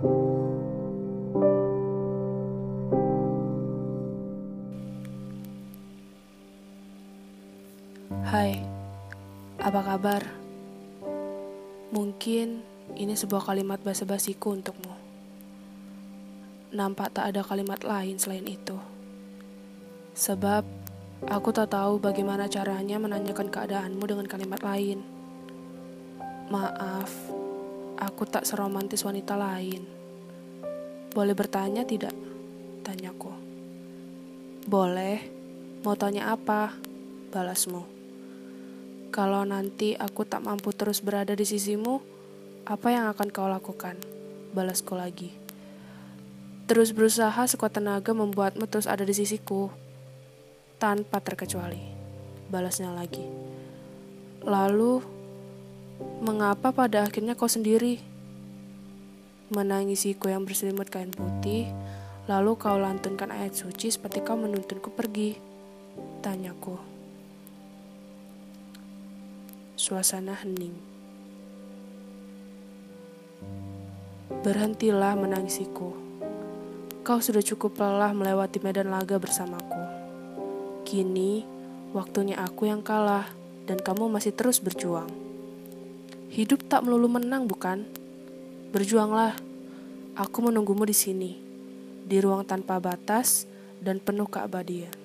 Hai, apa kabar? Mungkin ini sebuah kalimat basa-basiku untukmu. Nampak tak ada kalimat lain selain itu. Sebab aku tak tahu bagaimana caranya menanyakan keadaanmu dengan kalimat lain. Maaf, aku tak seromantis wanita lain. Boleh bertanya tidak? Tanyaku. Boleh. Mau tanya apa? Balasmu. Kalau nanti aku tak mampu terus berada di sisimu, apa yang akan kau lakukan? Balasku lagi. Terus berusaha sekuat tenaga membuatmu terus ada di sisiku. Tanpa terkecuali. Balasnya lagi. Lalu, mengapa pada akhirnya kau sendiri? Menangisiku yang berselimut kain putih, lalu kau lantunkan ayat suci seperti kau menuntunku pergi. Tanyaku. Suasana hening. Berhentilah menangisiku. Kau sudah cukup lelah melewati medan laga bersamaku. Kini, waktunya aku yang kalah dan kamu masih terus berjuang. Hidup tak melulu menang, bukan? Berjuanglah. Aku menunggumu di sini, di ruang tanpa batas dan penuh keabadian.